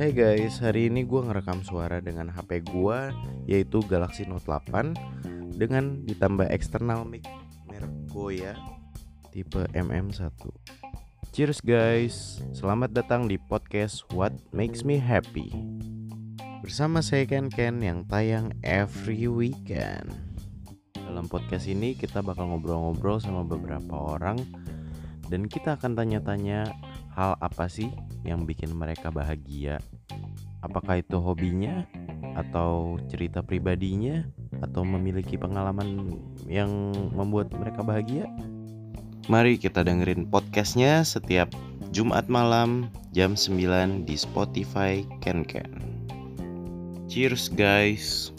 Hai guys, hari ini gue ngerekam suara dengan HP gue yaitu Galaxy Note 8 dengan ditambah eksternal mic merek Goya tipe MM1. Cheers guys, selamat datang di podcast What Makes Me Happy. Bersama saya Ken Ken yang tayang every weekend. Dalam podcast ini kita bakal ngobrol-ngobrol sama beberapa orang dan kita akan tanya-tanya hal apa sih yang bikin mereka bahagia? Apakah itu hobinya atau cerita pribadinya atau memiliki pengalaman yang membuat mereka bahagia? Mari kita dengerin podcastnya setiap Jumat malam jam 9 di Spotify Ken Ken. Cheers guys.